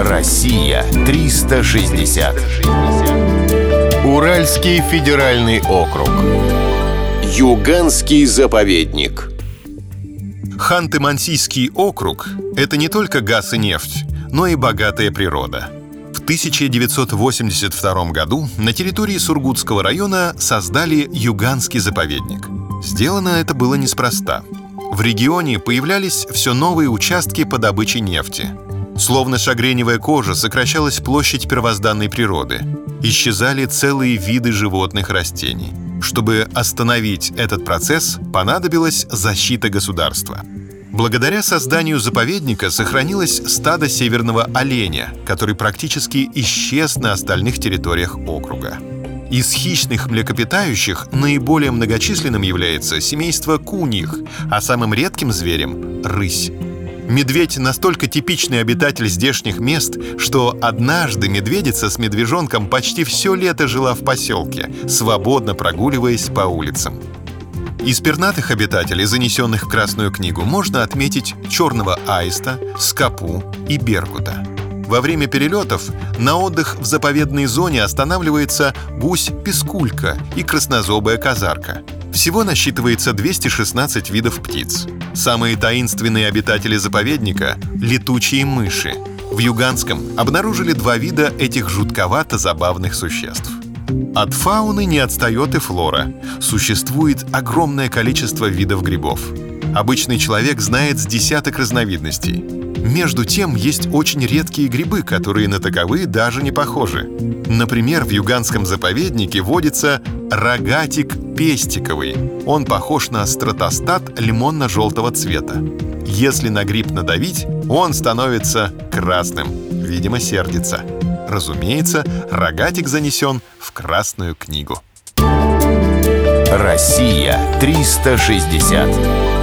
Россия 360. Уральский федеральный округ. Юганский заповедник. Ханты-Мансийский округ – это не только газ и нефть, но и богатая природа. В 1982 году на территории Сургутского района создали Юганский заповедник. Сделано это было неспроста. В регионе появлялись все новые участки по добыче нефти – Словно шагреневая кожа, сокращалась площадь первозданной природы. Исчезали целые виды животных растений. Чтобы остановить этот процесс, понадобилась защита государства. Благодаря созданию заповедника сохранилось стадо северного оленя, который практически исчез на остальных территориях округа. Из хищных млекопитающих наиболее многочисленным является семейство куньих, а самым редким зверем — рысь. Медведь настолько типичный обитатель здешних мест, что однажды медведица с медвежонком почти все лето жила в поселке, свободно прогуливаясь по улицам. Из пернатых обитателей, занесенных в Красную книгу, можно отметить черного аиста, скопу и беркута. Во время перелетов на отдых в заповедной зоне останавливается гусь-пескулька и краснозобая казарка – всего насчитывается 216 видов птиц. Самые таинственные обитатели заповедника — летучие мыши. В Юганском обнаружили два вида этих жутковато забавных существ. От фауны не отстает и флора. Существует огромное количество видов грибов. Обычный человек знает с десяток разновидностей. Между тем, есть очень редкие грибы, которые на таковые даже не похожи. Например, в юганском заповеднике водится рогатик пестиковый. Он похож на стратостат лимонно-желтого цвета. Если на гриб надавить, он становится красным. Видимо, сердится. Разумеется, рогатик занесен в Красную книгу. Россия 360.